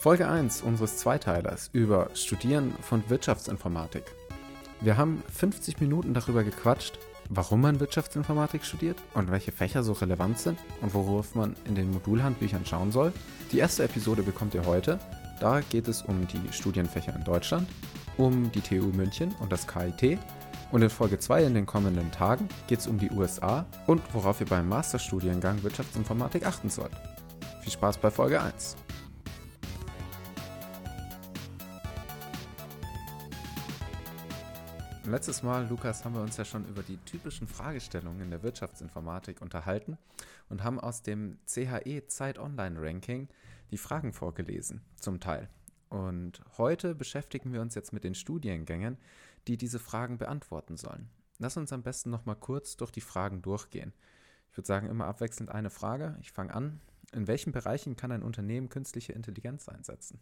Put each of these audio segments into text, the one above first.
Folge 1 unseres Zweiteilers über Studieren von Wirtschaftsinformatik. Wir haben 50 Minuten darüber gequatscht, warum man Wirtschaftsinformatik studiert und welche Fächer so relevant sind und worauf man in den Modulhandbüchern schauen soll. Die erste Episode bekommt ihr heute. Da geht es um die Studienfächer in Deutschland, um die TU München und das KIT. Und in Folge 2 in den kommenden Tagen geht es um die USA und worauf ihr beim Masterstudiengang Wirtschaftsinformatik achten sollt. Viel Spaß bei Folge 1. Letztes Mal, Lukas, haben wir uns ja schon über die typischen Fragestellungen in der Wirtschaftsinformatik unterhalten und haben aus dem CHE Zeit Online Ranking die Fragen vorgelesen, zum Teil. Und heute beschäftigen wir uns jetzt mit den Studiengängen, die diese Fragen beantworten sollen. Lass uns am besten nochmal kurz durch die Fragen durchgehen. Ich würde sagen, immer abwechselnd eine Frage. Ich fange an. In welchen Bereichen kann ein Unternehmen künstliche Intelligenz einsetzen?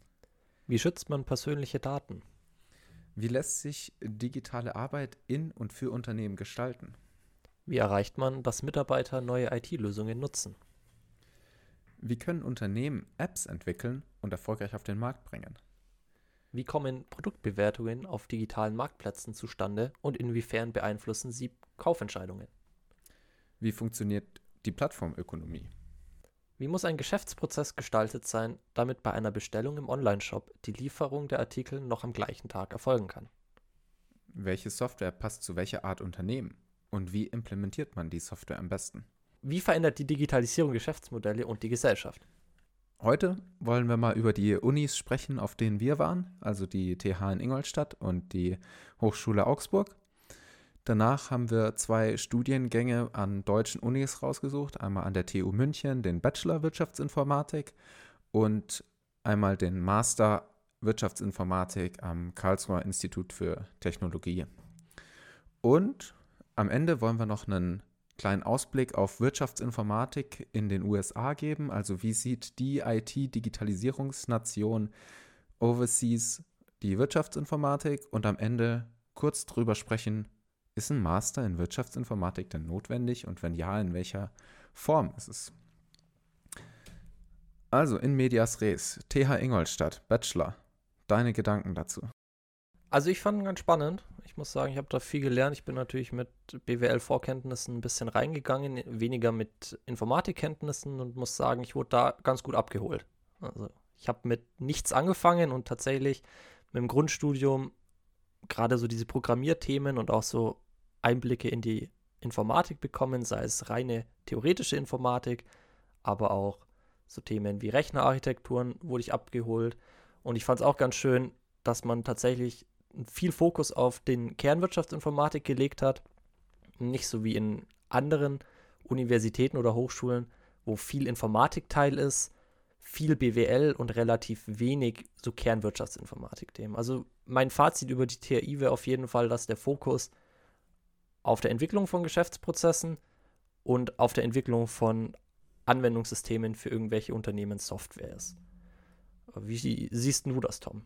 Wie schützt man persönliche Daten? Wie lässt sich digitale Arbeit in und für Unternehmen gestalten? Wie erreicht man, dass Mitarbeiter neue IT-Lösungen nutzen? Wie können Unternehmen Apps entwickeln und erfolgreich auf den Markt bringen? Wie kommen Produktbewertungen auf digitalen Marktplätzen zustande und inwiefern beeinflussen sie Kaufentscheidungen? Wie funktioniert die Plattformökonomie? Wie muss ein Geschäftsprozess gestaltet sein, damit bei einer Bestellung im Onlineshop die Lieferung der Artikel noch am gleichen Tag erfolgen kann? Welche Software passt zu welcher Art Unternehmen? Und wie implementiert man die Software am besten? Wie verändert die Digitalisierung Geschäftsmodelle und die Gesellschaft? Heute wollen wir mal über die Unis sprechen, auf denen wir waren, also die TH in Ingolstadt und die Hochschule Augsburg. Danach haben wir zwei Studiengänge an deutschen Unis rausgesucht. Einmal an der TU München den Bachelor Wirtschaftsinformatik und einmal den Master Wirtschaftsinformatik am Karlsruher Institut für Technologie. Und am Ende wollen wir noch einen kleinen Ausblick auf Wirtschaftsinformatik in den USA geben. Also wie sieht die IT-Digitalisierungsnation Overseas die Wirtschaftsinformatik und am Ende kurz drüber sprechen, ist ein Master in Wirtschaftsinformatik denn notwendig und wenn ja, in welcher Form ist es? Also in Medias Res, TH Ingolstadt, Bachelor. Deine Gedanken dazu? Also ich fand ihn ganz spannend. Ich muss sagen, ich habe da viel gelernt. Ich bin natürlich mit BWL-Vorkenntnissen ein bisschen reingegangen, weniger mit Informatikkenntnissen und muss sagen, ich wurde da ganz gut abgeholt. Also ich habe mit nichts angefangen und tatsächlich mit dem Grundstudium gerade so diese Programmierthemen und auch so Einblicke in die Informatik bekommen, sei es reine theoretische Informatik, aber auch so Themen wie Rechnerarchitekturen wurde ich abgeholt. Und ich fand es auch ganz schön, dass man tatsächlich viel Fokus auf den Kernwirtschaftsinformatik gelegt hat. Nicht so wie in anderen Universitäten oder Hochschulen, wo viel Informatikteil ist, viel BWL und relativ wenig so Kernwirtschaftsinformatik-Themen. Also mein Fazit über die TI wäre auf jeden Fall, dass der Fokus auf der Entwicklung von Geschäftsprozessen und auf der Entwicklung von Anwendungssystemen für irgendwelche Unternehmenssoftware ist. Wie siehst du das, Tom?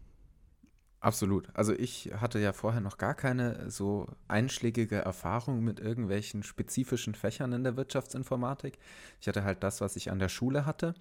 Absolut. Also ich hatte ja vorher noch gar keine so einschlägige Erfahrung mit irgendwelchen spezifischen Fächern in der Wirtschaftsinformatik. Ich hatte halt das, was ich an der Schule hatte.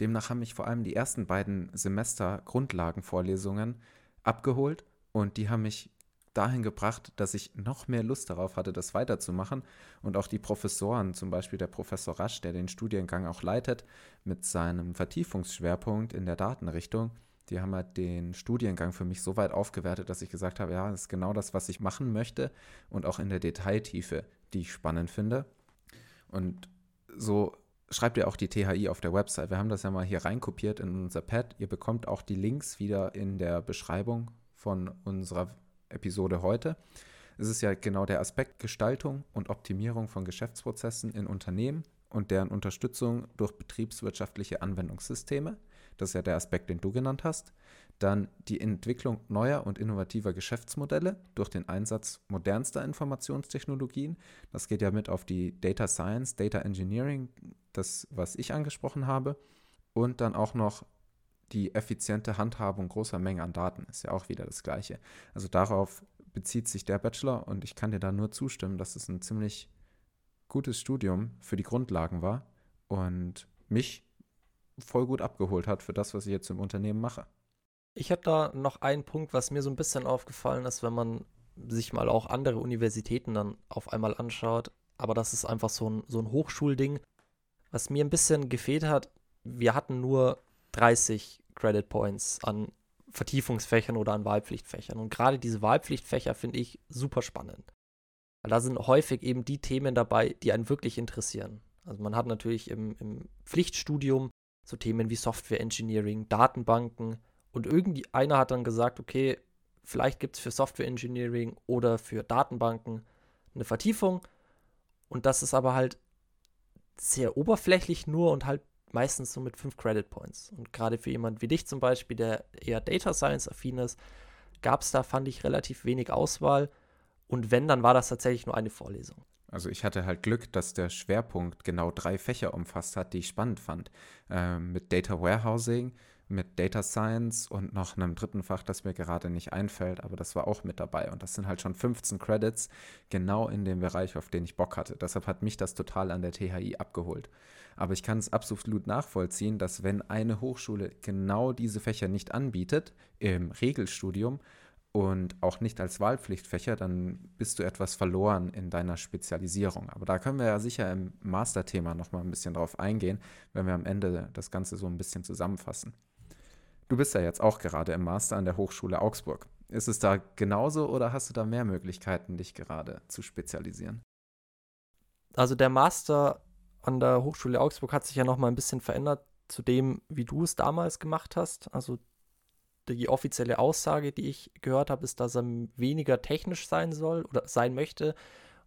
Demnach haben mich vor allem die ersten beiden Semester Grundlagenvorlesungen abgeholt und die haben mich dahin gebracht, dass ich noch mehr Lust darauf hatte, das weiterzumachen. Und auch die Professoren, zum Beispiel der Professor Rasch, der den Studiengang auch leitet, mit seinem Vertiefungsschwerpunkt in der Datenrichtung, die haben halt den Studiengang für mich so weit aufgewertet, dass ich gesagt habe, ja, das ist genau das, was ich machen möchte und auch in der Detailtiefe, die ich spannend finde. Und so schreibt ihr auch die THI auf der Website. Wir haben das ja mal hier reinkopiert in unser Pad. Ihr bekommt auch die Links wieder in der Beschreibung von unserer Episode heute. Es ist ja genau der Aspekt Gestaltung und Optimierung von Geschäftsprozessen in Unternehmen und deren Unterstützung durch betriebswirtschaftliche Anwendungssysteme. Das ist ja der Aspekt, den du genannt hast. Dann die Entwicklung neuer und innovativer Geschäftsmodelle durch den Einsatz modernster Informationstechnologien. Das geht ja mit auf die Data Science, Data Engineering, das, was ich angesprochen habe. Und dann auch noch die effiziente Handhabung großer Mengen an Daten ist ja auch wieder das Gleiche. Also darauf bezieht sich der Bachelor und ich kann dir da nur zustimmen, dass es ein ziemlich gutes Studium für die Grundlagen war und mich voll gut abgeholt hat für das, was ich jetzt im Unternehmen mache. Ich habe da noch einen Punkt, was mir so ein bisschen aufgefallen ist, wenn man sich mal auch andere Universitäten dann auf einmal anschaut. Aber das ist einfach so ein, so ein Hochschulding. Was mir ein bisschen gefehlt hat, wir hatten nur 30 Credit Points an Vertiefungsfächern oder an Wahlpflichtfächern. Und gerade diese Wahlpflichtfächer finde ich super spannend. Weil da sind häufig eben die Themen dabei, die einen wirklich interessieren. Also man hat natürlich im, im Pflichtstudium so Themen wie Software Engineering, Datenbanken und irgendwie einer hat dann gesagt, okay, vielleicht gibt es für Software Engineering oder für Datenbanken eine Vertiefung und das ist aber halt sehr oberflächlich nur und halt meistens so mit fünf Credit Points. Und gerade für jemand wie dich zum Beispiel, der eher Data Science affin ist, gab es da, fand ich, relativ wenig Auswahl. Und wenn, dann war das tatsächlich nur eine Vorlesung. Also ich hatte halt Glück, dass der Schwerpunkt genau drei Fächer umfasst hat, die ich spannend fand. Ähm, mit Data Warehousing, mit Data Science und noch einem dritten Fach, das mir gerade nicht einfällt, aber das war auch mit dabei. Und das sind halt schon 15 Credits genau in dem Bereich, auf den ich Bock hatte. Deshalb hat mich das total an der THI abgeholt. Aber ich kann es absolut nachvollziehen, dass wenn eine Hochschule genau diese Fächer nicht anbietet im Regelstudium und auch nicht als Wahlpflichtfächer, dann bist du etwas verloren in deiner Spezialisierung. Aber da können wir ja sicher im Masterthema nochmal ein bisschen drauf eingehen, wenn wir am Ende das Ganze so ein bisschen zusammenfassen. Du bist ja jetzt auch gerade im Master an der Hochschule Augsburg. Ist es da genauso oder hast du da mehr Möglichkeiten, dich gerade zu spezialisieren? Also der Master an der Hochschule Augsburg hat sich ja noch mal ein bisschen verändert zu dem, wie du es damals gemacht hast. Also die offizielle Aussage, die ich gehört habe, ist, dass er weniger technisch sein soll oder sein möchte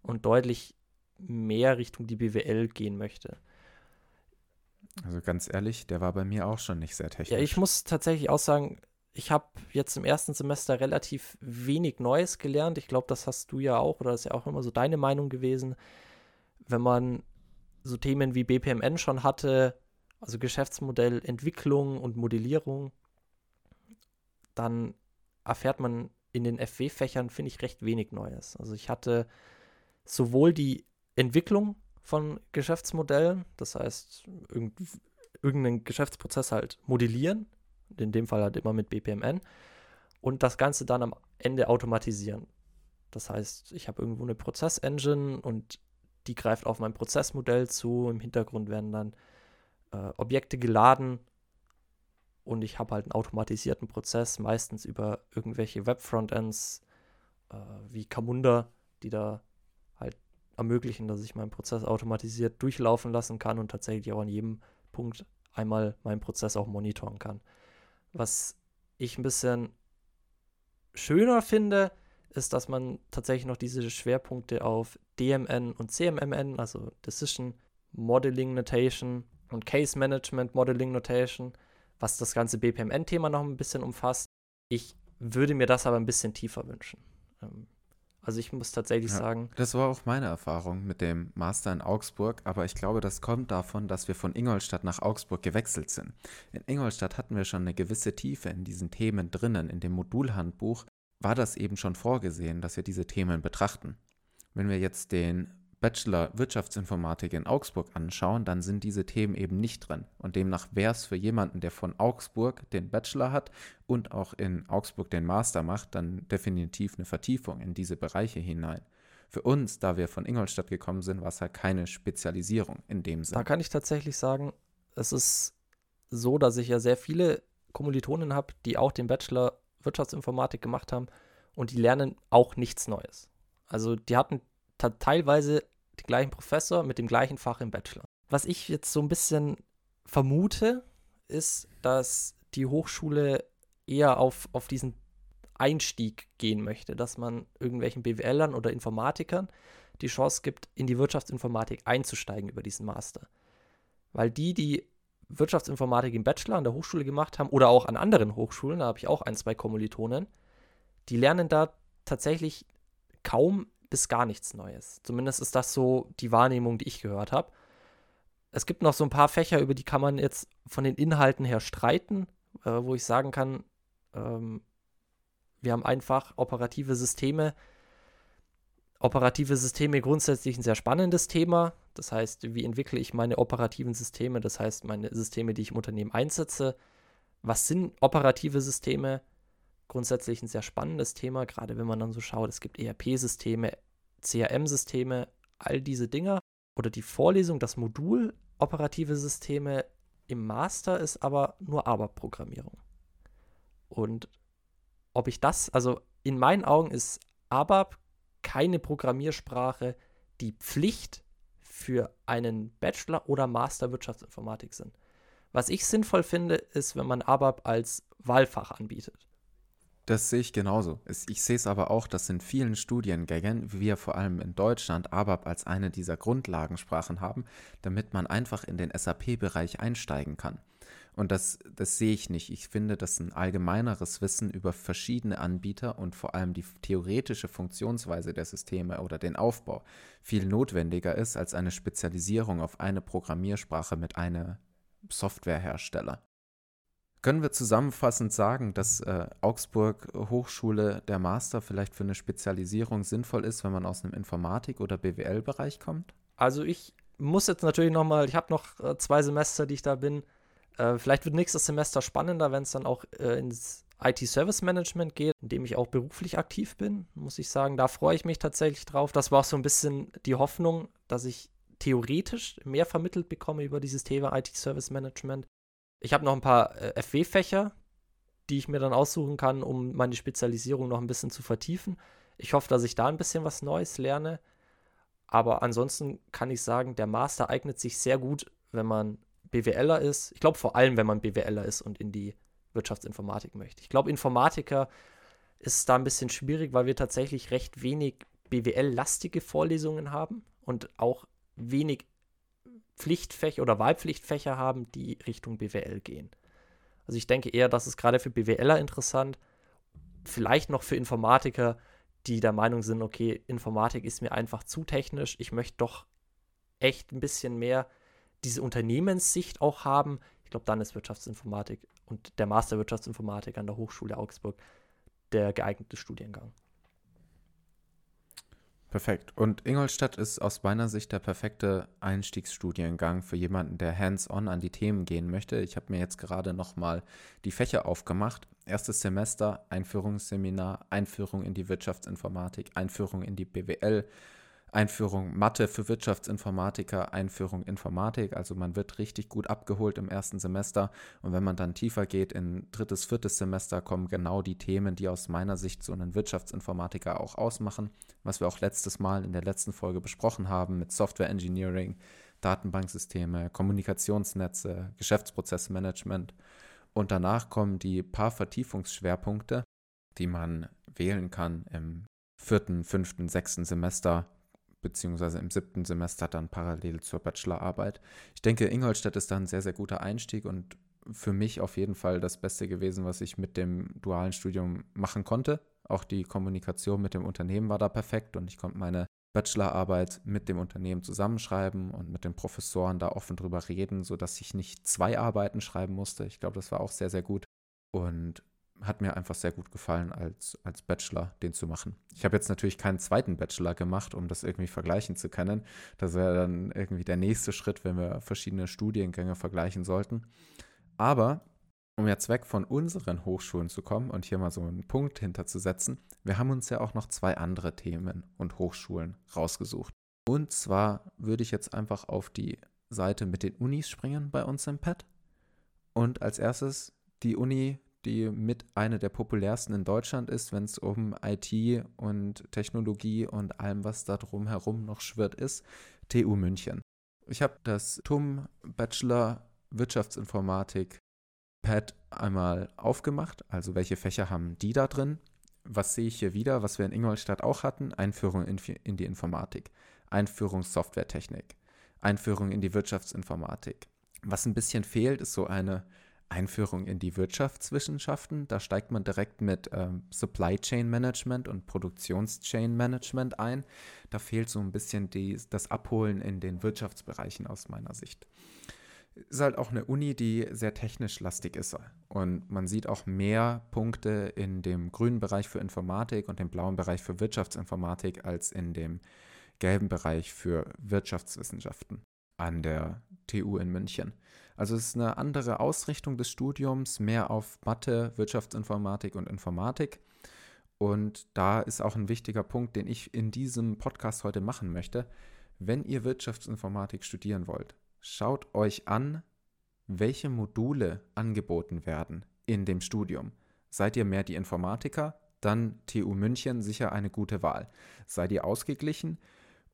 und deutlich mehr Richtung die BWL gehen möchte. Also ganz ehrlich, der war bei mir auch schon nicht sehr technisch. Ja, ich muss tatsächlich auch sagen, ich habe jetzt im ersten Semester relativ wenig Neues gelernt. Ich glaube, das hast du ja auch, oder das ist ja auch immer so deine Meinung gewesen. Wenn man so Themen wie BPMN schon hatte, also Geschäftsmodellentwicklung und Modellierung, dann erfährt man in den FW-Fächern, finde ich, recht wenig Neues. Also ich hatte sowohl die Entwicklung von Geschäftsmodellen. Das heißt, irgend, irgendeinen Geschäftsprozess halt modellieren. In dem Fall halt immer mit BPMN. Und das Ganze dann am Ende automatisieren. Das heißt, ich habe irgendwo eine Prozessengine und die greift auf mein Prozessmodell zu. Im Hintergrund werden dann äh, Objekte geladen und ich habe halt einen automatisierten Prozess, meistens über irgendwelche Web-Frontends äh, wie Camunda, die da ermöglichen, dass ich meinen Prozess automatisiert durchlaufen lassen kann und tatsächlich auch an jedem Punkt einmal meinen Prozess auch monitoren kann. Was ich ein bisschen schöner finde, ist, dass man tatsächlich noch diese Schwerpunkte auf DMN und CMMN, also Decision Modeling Notation und Case Management Modeling Notation, was das ganze BPMN-Thema noch ein bisschen umfasst. Ich würde mir das aber ein bisschen tiefer wünschen. Ähm, also ich muss tatsächlich ja, sagen. Das war auch meine Erfahrung mit dem Master in Augsburg, aber ich glaube, das kommt davon, dass wir von Ingolstadt nach Augsburg gewechselt sind. In Ingolstadt hatten wir schon eine gewisse Tiefe in diesen Themen drinnen. In dem Modulhandbuch war das eben schon vorgesehen, dass wir diese Themen betrachten. Wenn wir jetzt den Bachelor Wirtschaftsinformatik in Augsburg anschauen, dann sind diese Themen eben nicht drin. Und demnach wäre es für jemanden, der von Augsburg den Bachelor hat und auch in Augsburg den Master macht, dann definitiv eine Vertiefung in diese Bereiche hinein. Für uns, da wir von Ingolstadt gekommen sind, war es halt keine Spezialisierung in dem Sinne. Da kann ich tatsächlich sagen, es ist so, dass ich ja sehr viele Kommilitonen habe, die auch den Bachelor Wirtschaftsinformatik gemacht haben und die lernen auch nichts Neues. Also die hatten teilweise den gleichen Professor mit dem gleichen Fach im Bachelor. Was ich jetzt so ein bisschen vermute, ist, dass die Hochschule eher auf, auf diesen Einstieg gehen möchte, dass man irgendwelchen BWLern oder Informatikern die Chance gibt, in die Wirtschaftsinformatik einzusteigen über diesen Master. Weil die, die Wirtschaftsinformatik im Bachelor an der Hochschule gemacht haben oder auch an anderen Hochschulen, da habe ich auch ein, zwei Kommilitonen, die lernen da tatsächlich kaum bis gar nichts Neues. Zumindest ist das so die Wahrnehmung, die ich gehört habe. Es gibt noch so ein paar Fächer, über die kann man jetzt von den Inhalten her streiten, äh, wo ich sagen kann, ähm, wir haben einfach operative Systeme. Operative Systeme grundsätzlich ein sehr spannendes Thema. Das heißt, wie entwickle ich meine operativen Systeme? Das heißt, meine Systeme, die ich im Unternehmen einsetze. Was sind operative Systeme? Grundsätzlich ein sehr spannendes Thema, gerade wenn man dann so schaut, es gibt ERP-Systeme, CRM-Systeme, all diese Dinge. Oder die Vorlesung, das Modul operative Systeme im Master ist aber nur ABAP-Programmierung. Und ob ich das, also in meinen Augen ist ABAP keine Programmiersprache, die Pflicht für einen Bachelor oder Master Wirtschaftsinformatik sind. Was ich sinnvoll finde, ist, wenn man ABAP als Wahlfach anbietet. Das sehe ich genauso. Ich sehe es aber auch, dass in vielen Studiengängen wir vor allem in Deutschland ABAP als eine dieser Grundlagensprachen haben, damit man einfach in den SAP-Bereich einsteigen kann. Und das, das sehe ich nicht. Ich finde, dass ein allgemeineres Wissen über verschiedene Anbieter und vor allem die theoretische Funktionsweise der Systeme oder den Aufbau viel notwendiger ist als eine Spezialisierung auf eine Programmiersprache mit einem Softwarehersteller. Können wir zusammenfassend sagen, dass äh, Augsburg Hochschule der Master vielleicht für eine Spezialisierung sinnvoll ist, wenn man aus einem Informatik- oder BWL-Bereich kommt? Also ich muss jetzt natürlich noch mal, ich habe noch äh, zwei Semester, die ich da bin. Äh, vielleicht wird nächstes Semester spannender, wenn es dann auch äh, ins IT-Service-Management geht, in dem ich auch beruflich aktiv bin, muss ich sagen. Da freue ich mich tatsächlich drauf. Das war auch so ein bisschen die Hoffnung, dass ich theoretisch mehr vermittelt bekomme über dieses Thema IT-Service-Management. Ich habe noch ein paar äh, FW-Fächer, die ich mir dann aussuchen kann, um meine Spezialisierung noch ein bisschen zu vertiefen. Ich hoffe, dass ich da ein bisschen was Neues lerne. Aber ansonsten kann ich sagen, der Master eignet sich sehr gut, wenn man BWLer ist. Ich glaube vor allem, wenn man BWLer ist und in die Wirtschaftsinformatik möchte. Ich glaube, Informatiker ist da ein bisschen schwierig, weil wir tatsächlich recht wenig BWL-lastige Vorlesungen haben und auch wenig Pflichtfächer oder Wahlpflichtfächer haben, die Richtung BWL gehen. Also ich denke eher, das ist gerade für BWLer interessant, vielleicht noch für Informatiker, die der Meinung sind, okay, Informatik ist mir einfach zu technisch, ich möchte doch echt ein bisschen mehr diese Unternehmenssicht auch haben. Ich glaube, dann ist Wirtschaftsinformatik und der Master Wirtschaftsinformatik an der Hochschule Augsburg der geeignete Studiengang. Perfekt. Und Ingolstadt ist aus meiner Sicht der perfekte Einstiegsstudiengang für jemanden, der hands-on an die Themen gehen möchte. Ich habe mir jetzt gerade nochmal die Fächer aufgemacht. Erstes Semester, Einführungsseminar, Einführung in die Wirtschaftsinformatik, Einführung in die BWL, Einführung Mathe für Wirtschaftsinformatiker, Einführung Informatik. Also man wird richtig gut abgeholt im ersten Semester. Und wenn man dann tiefer geht in drittes, viertes Semester, kommen genau die Themen, die aus meiner Sicht so einen Wirtschaftsinformatiker auch ausmachen, was wir auch letztes Mal in der letzten Folge besprochen haben mit Software Engineering, Datenbanksysteme, Kommunikationsnetze, Geschäftsprozessmanagement. Und danach kommen die paar Vertiefungsschwerpunkte, die man wählen kann im vierten, fünften, sechsten Semester beziehungsweise im siebten Semester dann parallel zur Bachelorarbeit. Ich denke, Ingolstadt ist da ein sehr, sehr guter Einstieg und für mich auf jeden Fall das Beste gewesen, was ich mit dem dualen Studium machen konnte. Auch die Kommunikation mit dem Unternehmen war da perfekt und ich konnte meine Bachelorarbeit mit dem Unternehmen zusammenschreiben und mit den Professoren da offen drüber reden, sodass ich nicht zwei Arbeiten schreiben musste. Ich glaube, das war auch sehr, sehr gut. Und hat mir einfach sehr gut gefallen, als, als Bachelor den zu machen. Ich habe jetzt natürlich keinen zweiten Bachelor gemacht, um das irgendwie vergleichen zu können. Das wäre dann irgendwie der nächste Schritt, wenn wir verschiedene Studiengänge vergleichen sollten. Aber um jetzt weg von unseren Hochschulen zu kommen und hier mal so einen Punkt hinterzusetzen, wir haben uns ja auch noch zwei andere Themen und Hochschulen rausgesucht. Und zwar würde ich jetzt einfach auf die Seite mit den Unis springen bei uns im Pad. Und als erstes die Uni die mit einer der populärsten in Deutschland ist, wenn es um IT und Technologie und allem, was da drumherum noch schwirrt, ist, TU München. Ich habe das TUM Bachelor Wirtschaftsinformatik Pad einmal aufgemacht, also welche Fächer haben die da drin? Was sehe ich hier wieder, was wir in Ingolstadt auch hatten? Einführung in, in die Informatik, Einführung Softwaretechnik, Einführung in die Wirtschaftsinformatik. Was ein bisschen fehlt, ist so eine Einführung in die Wirtschaftswissenschaften. Da steigt man direkt mit ähm, Supply Chain Management und Produktionschain Management ein. Da fehlt so ein bisschen die, das Abholen in den Wirtschaftsbereichen aus meiner Sicht. ist halt auch eine Uni, die sehr technisch lastig ist. Und man sieht auch mehr Punkte in dem grünen Bereich für Informatik und dem blauen Bereich für Wirtschaftsinformatik als in dem gelben Bereich für Wirtschaftswissenschaften an der TU in München. Also es ist eine andere Ausrichtung des Studiums, mehr auf Mathe, Wirtschaftsinformatik und Informatik. Und da ist auch ein wichtiger Punkt, den ich in diesem Podcast heute machen möchte. Wenn ihr Wirtschaftsinformatik studieren wollt, schaut euch an, welche Module angeboten werden in dem Studium. Seid ihr mehr die Informatiker, dann TU München sicher eine gute Wahl. Seid ihr ausgeglichen,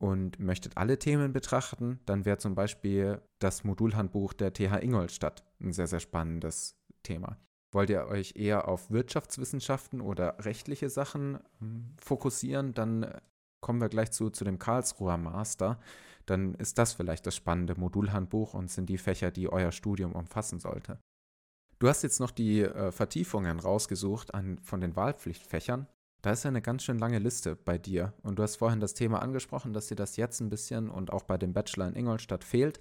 und möchtet alle Themen betrachten, dann wäre zum Beispiel das Modulhandbuch der TH Ingolstadt ein sehr, sehr spannendes Thema. Wollt ihr euch eher auf Wirtschaftswissenschaften oder rechtliche Sachen hm, fokussieren, dann kommen wir gleich zu, zu dem Karlsruher Master. Dann ist das vielleicht das spannende Modulhandbuch und sind die Fächer, die euer Studium umfassen sollte. Du hast jetzt noch die äh, Vertiefungen rausgesucht an, von den Wahlpflichtfächern. Da ist ja eine ganz schön lange Liste bei dir. Und du hast vorhin das Thema angesprochen, dass dir das jetzt ein bisschen und auch bei dem Bachelor in Ingolstadt fehlt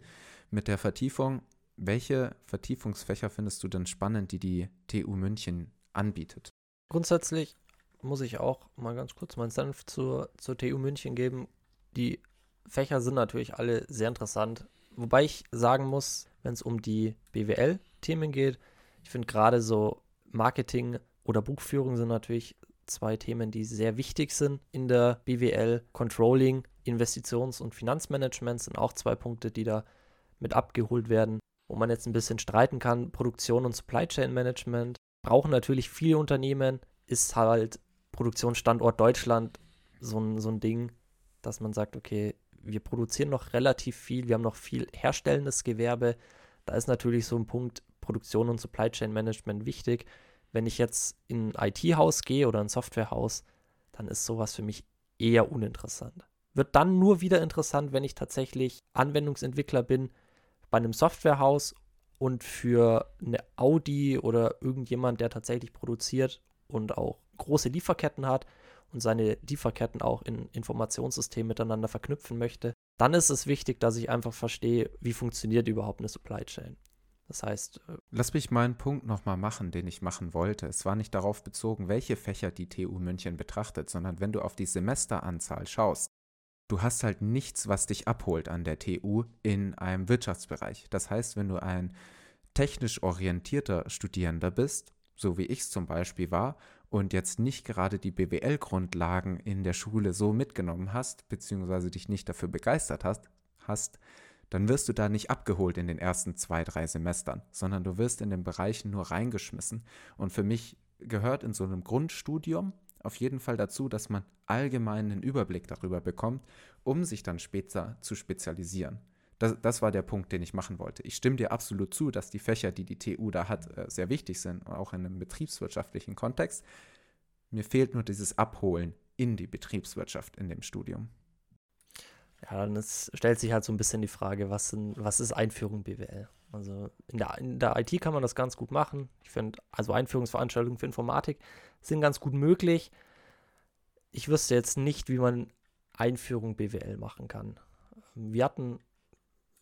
mit der Vertiefung. Welche Vertiefungsfächer findest du denn spannend, die die TU München anbietet? Grundsätzlich muss ich auch mal ganz kurz meinen Senf zur, zur TU München geben. Die Fächer sind natürlich alle sehr interessant. Wobei ich sagen muss, wenn es um die BWL-Themen geht, ich finde gerade so Marketing oder Buchführung sind natürlich zwei Themen, die sehr wichtig sind in der BWL. Controlling, Investitions- und Finanzmanagement sind auch zwei Punkte, die da mit abgeholt werden. Wo man jetzt ein bisschen streiten kann, Produktion und Supply Chain Management brauchen natürlich viele Unternehmen, ist halt Produktionsstandort Deutschland so ein, so ein Ding, dass man sagt, okay, wir produzieren noch relativ viel, wir haben noch viel herstellendes Gewerbe. Da ist natürlich so ein Punkt Produktion und Supply Chain Management wichtig wenn ich jetzt in ein IT-Haus gehe oder ein Softwarehaus, dann ist sowas für mich eher uninteressant. Wird dann nur wieder interessant, wenn ich tatsächlich Anwendungsentwickler bin bei einem Softwarehaus und für eine Audi oder irgendjemand, der tatsächlich produziert und auch große Lieferketten hat und seine Lieferketten auch in Informationssystemen miteinander verknüpfen möchte, dann ist es wichtig, dass ich einfach verstehe, wie funktioniert überhaupt eine Supply Chain. Das heißt. Äh, Lass mich meinen Punkt nochmal machen, den ich machen wollte. Es war nicht darauf bezogen, welche Fächer die TU München betrachtet, sondern wenn du auf die Semesteranzahl schaust, du hast halt nichts, was dich abholt an der TU in einem Wirtschaftsbereich. Das heißt, wenn du ein technisch orientierter Studierender bist, so wie ich es zum Beispiel war, und jetzt nicht gerade die BWL-Grundlagen in der Schule so mitgenommen hast, beziehungsweise dich nicht dafür begeistert hast, hast dann wirst du da nicht abgeholt in den ersten zwei, drei Semestern, sondern du wirst in den Bereichen nur reingeschmissen. Und für mich gehört in so einem Grundstudium auf jeden Fall dazu, dass man allgemeinen Überblick darüber bekommt, um sich dann später zu spezialisieren. Das, das, war der Punkt, den ich machen wollte. Ich stimme dir absolut zu, dass die Fächer, die die TU da hat, äh, sehr wichtig sind, auch in einem betriebswirtschaftlichen Kontext. Mir fehlt nur dieses Abholen in die Betriebswirtschaft in dem Studium. Ja, dann ist, stellt sich halt so ein bisschen die Frage, was, sind, was ist Einführung BWL? Also in der, in der IT kann man das ganz gut machen. Ich finde, also Einführungsveranstaltungen für Informatik sind ganz gut möglich. Ich wüsste jetzt nicht, wie man Einführung BWL machen kann. Wir hatten,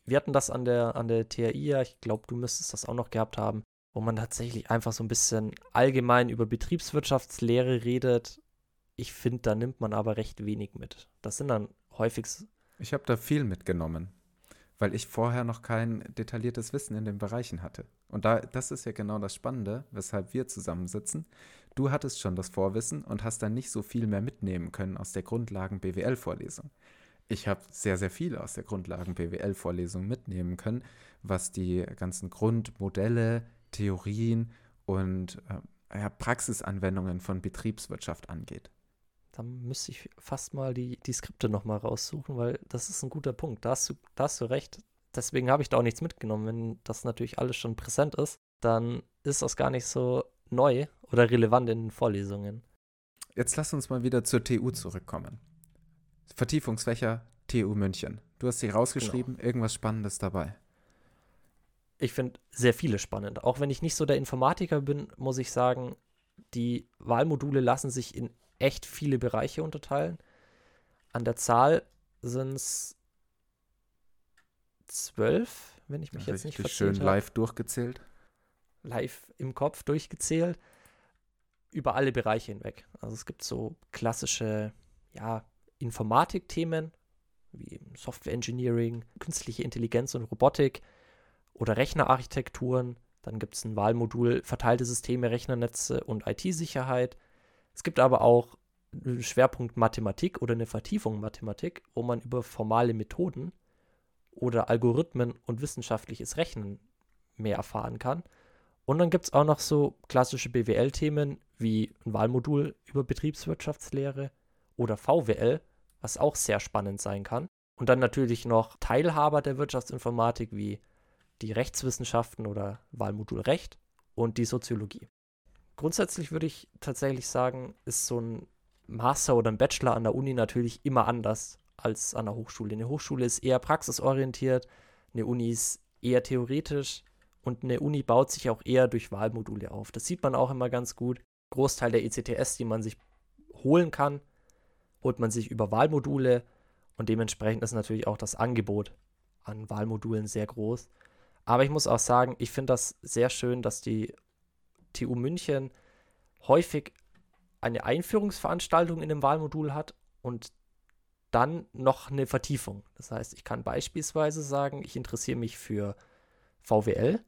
wir hatten das an der, an der ja, ich glaube, du müsstest das auch noch gehabt haben, wo man tatsächlich einfach so ein bisschen allgemein über Betriebswirtschaftslehre redet. Ich finde, da nimmt man aber recht wenig mit. Das sind dann häufig ich habe da viel mitgenommen, weil ich vorher noch kein detailliertes Wissen in den Bereichen hatte. Und da, das ist ja genau das Spannende, weshalb wir zusammensitzen. Du hattest schon das Vorwissen und hast dann nicht so viel mehr mitnehmen können aus der Grundlagen-BWL-Vorlesung. Ich habe sehr, sehr viel aus der Grundlagen-BWL-Vorlesung mitnehmen können, was die ganzen Grundmodelle, Theorien und äh, ja, Praxisanwendungen von Betriebswirtschaft angeht. Dann müsste ich fast mal die, die Skripte nochmal raussuchen, weil das ist ein guter Punkt. Da hast du, da hast du recht. Deswegen habe ich da auch nichts mitgenommen. Wenn das natürlich alles schon präsent ist, dann ist das gar nicht so neu oder relevant in den Vorlesungen. Jetzt lass uns mal wieder zur TU zurückkommen. Vertiefungsfächer TU München. Du hast sie rausgeschrieben, genau. irgendwas Spannendes dabei. Ich finde sehr viele spannend. Auch wenn ich nicht so der Informatiker bin, muss ich sagen, die Wahlmodule lassen sich in echt viele Bereiche unterteilen. An der Zahl sind es zwölf wenn ich mich jetzt nicht Richtig schön verzählt live durchgezählt. live im Kopf durchgezählt, über alle Bereiche hinweg. Also es gibt so klassische, ja, Informatikthemen, wie Software Engineering, künstliche Intelligenz und Robotik oder Rechnerarchitekturen. Dann gibt es ein Wahlmodul verteilte Systeme, Rechnernetze und IT-Sicherheit. Es gibt aber auch einen Schwerpunkt Mathematik oder eine Vertiefung Mathematik, wo man über formale Methoden oder Algorithmen und wissenschaftliches Rechnen mehr erfahren kann. Und dann gibt es auch noch so klassische BWL-Themen wie ein Wahlmodul über Betriebswirtschaftslehre oder VWL, was auch sehr spannend sein kann. Und dann natürlich noch Teilhaber der Wirtschaftsinformatik wie die Rechtswissenschaften oder Wahlmodul Recht und die Soziologie. Grundsätzlich würde ich tatsächlich sagen, ist so ein Master oder ein Bachelor an der Uni natürlich immer anders als an der Hochschule. Eine Hochschule ist eher praxisorientiert, eine Uni ist eher theoretisch und eine Uni baut sich auch eher durch Wahlmodule auf. Das sieht man auch immer ganz gut. Großteil der ECTS, die man sich holen kann, holt man sich über Wahlmodule und dementsprechend ist natürlich auch das Angebot an Wahlmodulen sehr groß. Aber ich muss auch sagen, ich finde das sehr schön, dass die TU München häufig eine Einführungsveranstaltung in dem Wahlmodul hat und dann noch eine Vertiefung. Das heißt, ich kann beispielsweise sagen, ich interessiere mich für VWL,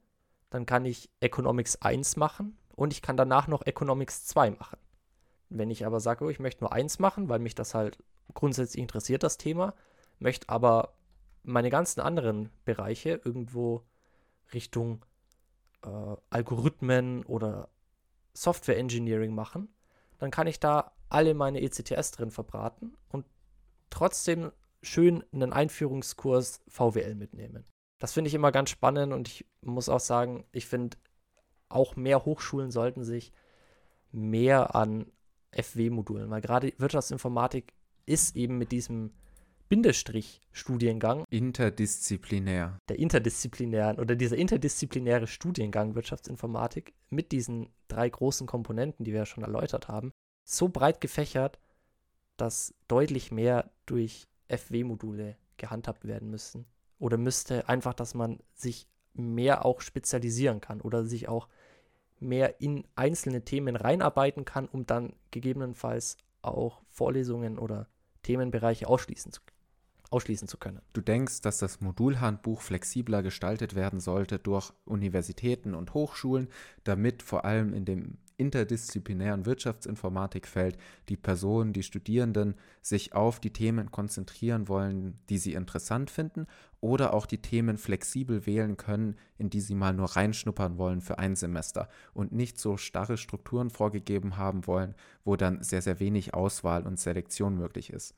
dann kann ich Economics 1 machen und ich kann danach noch Economics 2 machen. Wenn ich aber sage, oh, ich möchte nur eins machen, weil mich das halt grundsätzlich interessiert, das Thema, möchte aber meine ganzen anderen Bereiche irgendwo Richtung äh, Algorithmen oder Software Engineering machen, dann kann ich da alle meine ECTS drin verbraten und trotzdem schön einen Einführungskurs VWL mitnehmen. Das finde ich immer ganz spannend und ich muss auch sagen, ich finde, auch mehr Hochschulen sollten sich mehr an FW-Modulen, weil gerade Wirtschaftsinformatik ist eben mit diesem Bindestrich-Studiengang. Interdisziplinär. Der interdisziplinären oder dieser interdisziplinäre Studiengang Wirtschaftsinformatik mit diesen drei großen Komponenten, die wir ja schon erläutert haben, so breit gefächert, dass deutlich mehr durch FW-Module gehandhabt werden müssen. Oder müsste einfach, dass man sich mehr auch spezialisieren kann oder sich auch mehr in einzelne Themen reinarbeiten kann, um dann gegebenenfalls auch Vorlesungen oder Themenbereiche ausschließen zu, ausschließen zu können. Du denkst, dass das Modulhandbuch flexibler gestaltet werden sollte durch Universitäten und Hochschulen, damit vor allem in dem interdisziplinären Wirtschaftsinformatikfeld die Personen, die Studierenden sich auf die Themen konzentrieren wollen, die sie interessant finden oder auch die Themen flexibel wählen können, in die sie mal nur reinschnuppern wollen für ein Semester und nicht so starre Strukturen vorgegeben haben wollen, wo dann sehr, sehr wenig Auswahl und Selektion möglich ist.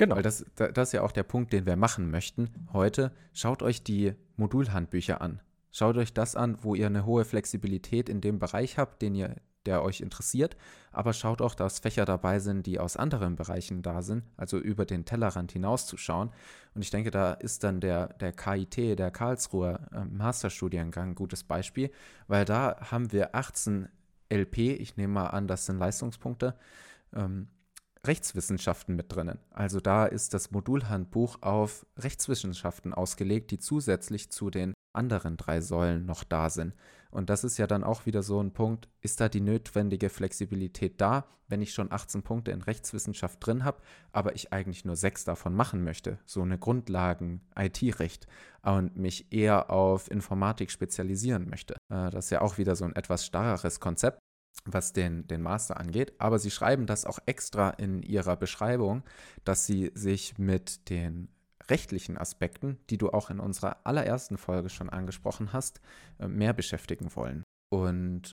Genau. Weil das, das ist ja auch der Punkt, den wir machen möchten heute. Schaut euch die Modulhandbücher an. Schaut euch das an, wo ihr eine hohe Flexibilität in dem Bereich habt, den ihr, der euch interessiert. Aber schaut auch, dass Fächer dabei sind, die aus anderen Bereichen da sind, also über den Tellerrand hinauszuschauen. Und ich denke, da ist dann der, der KIT, der Karlsruher äh, Masterstudiengang ein gutes Beispiel, weil da haben wir 18 LP, ich nehme mal an, das sind Leistungspunkte, ähm, Rechtswissenschaften mit drinnen. Also da ist das Modulhandbuch auf Rechtswissenschaften ausgelegt, die zusätzlich zu den anderen drei Säulen noch da sind. Und das ist ja dann auch wieder so ein Punkt, ist da die notwendige Flexibilität da, wenn ich schon 18 Punkte in Rechtswissenschaft drin habe, aber ich eigentlich nur sechs davon machen möchte, so eine Grundlagen-IT-Recht und mich eher auf Informatik spezialisieren möchte. Äh, das ist ja auch wieder so ein etwas starreres Konzept was den, den Master angeht. Aber sie schreiben das auch extra in ihrer Beschreibung, dass sie sich mit den rechtlichen Aspekten, die du auch in unserer allerersten Folge schon angesprochen hast, äh, mehr beschäftigen wollen. Und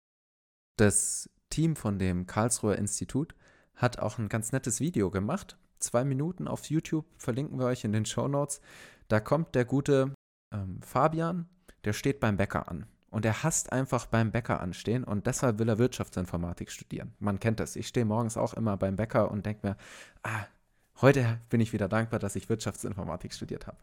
das Team von dem Karlsruher Institut hat auch ein ganz nettes Video gemacht. Zwei Minuten auf YouTube verlinken wir euch in den Show Notes. Da kommt der gute ähm, Fabian, der steht beim Bäcker an. Und er hasst einfach beim Bäcker anstehen und deshalb will er Wirtschaftsinformatik studieren. Man kennt das. Ich stehe morgens auch immer beim Bäcker und denke mir, ah, Heute bin ich wieder dankbar, dass ich Wirtschaftsinformatik studiert habe.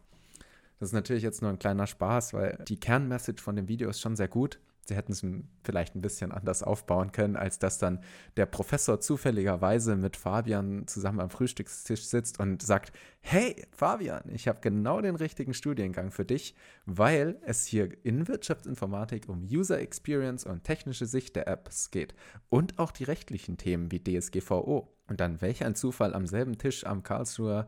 Das ist natürlich jetzt nur ein kleiner Spaß, weil die Kernmessage von dem Video ist schon sehr gut. Sie hätten es vielleicht ein bisschen anders aufbauen können, als dass dann der Professor zufälligerweise mit Fabian zusammen am Frühstückstisch sitzt und sagt, hey Fabian, ich habe genau den richtigen Studiengang für dich, weil es hier in Wirtschaftsinformatik um User Experience und technische Sicht der Apps geht und auch die rechtlichen Themen wie DSGVO. Und dann welch ein Zufall am selben Tisch am Karlsruher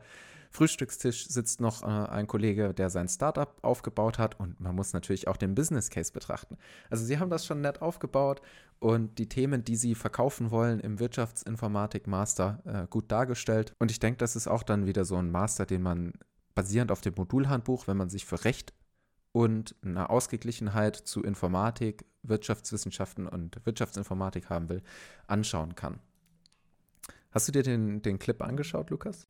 Frühstückstisch sitzt noch äh, ein Kollege, der sein Startup aufgebaut hat und man muss natürlich auch den Business Case betrachten. Also sie haben das schon nett aufgebaut und die Themen, die sie verkaufen wollen im Wirtschaftsinformatik Master äh, gut dargestellt und ich denke, das ist auch dann wieder so ein Master, den man basierend auf dem Modulhandbuch, wenn man sich für Recht und eine Ausgeglichenheit zu Informatik, Wirtschaftswissenschaften und Wirtschaftsinformatik haben will, anschauen kann. Hast du dir den, den Clip angeschaut, Lukas?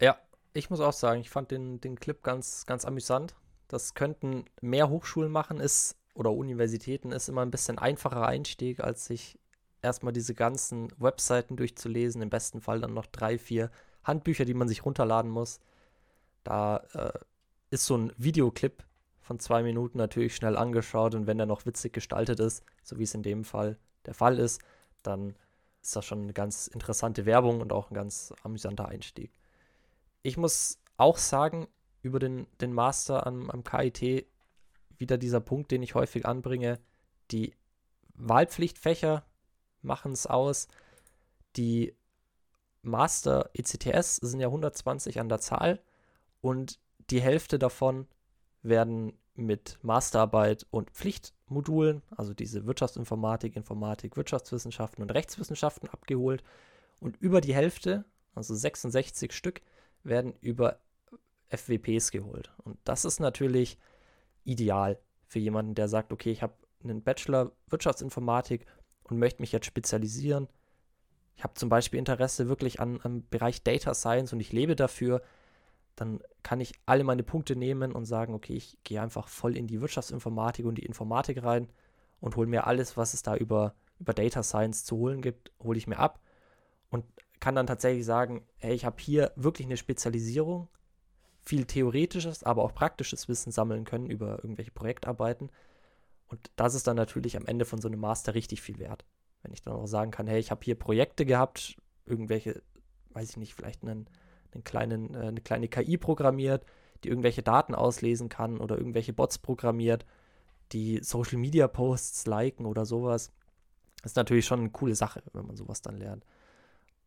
Ja, ich muss auch sagen, ich fand den, den Clip ganz, ganz amüsant. Das könnten mehr Hochschulen machen, ist oder Universitäten ist immer ein bisschen einfacher Einstieg, als sich erstmal diese ganzen Webseiten durchzulesen. Im besten Fall dann noch drei, vier Handbücher, die man sich runterladen muss. Da äh, ist so ein Videoclip von zwei Minuten natürlich schnell angeschaut und wenn der noch witzig gestaltet ist, so wie es in dem Fall der Fall ist, dann ist das schon eine ganz interessante Werbung und auch ein ganz amüsanter Einstieg. Ich muss auch sagen, über den, den Master am, am KIT wieder dieser Punkt, den ich häufig anbringe. Die Wahlpflichtfächer machen es aus. Die Master ECTS sind ja 120 an der Zahl und die Hälfte davon werden mit Masterarbeit und Pflichtmodulen, also diese Wirtschaftsinformatik, Informatik, Wirtschaftswissenschaften und Rechtswissenschaften abgeholt. Und über die Hälfte, also 66 Stück, werden über FWPs geholt. Und das ist natürlich ideal für jemanden, der sagt, okay, ich habe einen Bachelor Wirtschaftsinformatik und möchte mich jetzt spezialisieren. Ich habe zum Beispiel Interesse wirklich an, am Bereich Data Science und ich lebe dafür. Dann kann ich alle meine Punkte nehmen und sagen, okay, ich gehe einfach voll in die Wirtschaftsinformatik und die Informatik rein und hole mir alles, was es da über, über Data Science zu holen gibt, hole ich mir ab und kann dann tatsächlich sagen, hey, ich habe hier wirklich eine Spezialisierung, viel theoretisches, aber auch praktisches Wissen sammeln können über irgendwelche Projektarbeiten. Und das ist dann natürlich am Ende von so einem Master richtig viel wert. Wenn ich dann auch sagen kann, hey, ich habe hier Projekte gehabt, irgendwelche, weiß ich nicht, vielleicht einen, einen kleinen, äh, eine kleine KI programmiert, die irgendwelche Daten auslesen kann oder irgendwelche Bots programmiert, die Social Media Posts liken oder sowas. Das ist natürlich schon eine coole Sache, wenn man sowas dann lernt.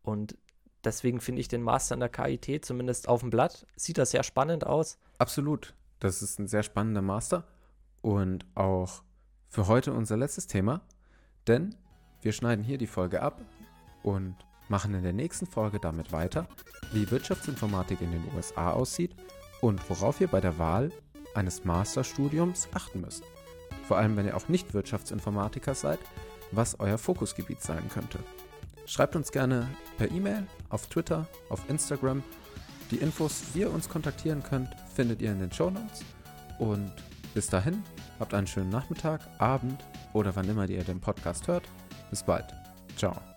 Und deswegen finde ich den Master in der KIT zumindest auf dem Blatt, sieht das sehr spannend aus. Absolut. Das ist ein sehr spannender Master und auch für heute unser letztes Thema, denn wir schneiden hier die Folge ab und machen in der nächsten Folge damit weiter, wie Wirtschaftsinformatik in den USA aussieht und worauf ihr bei der Wahl eines Masterstudiums achten müsst. Vor allem, wenn ihr auch nicht Wirtschaftsinformatiker seid, was euer Fokusgebiet sein könnte. Schreibt uns gerne per E-Mail, auf Twitter, auf Instagram. Die Infos, wie ihr uns kontaktieren könnt, findet ihr in den Show Notes. Und bis dahin, habt einen schönen Nachmittag, Abend oder wann immer ihr den Podcast hört. Bis bald. Ciao.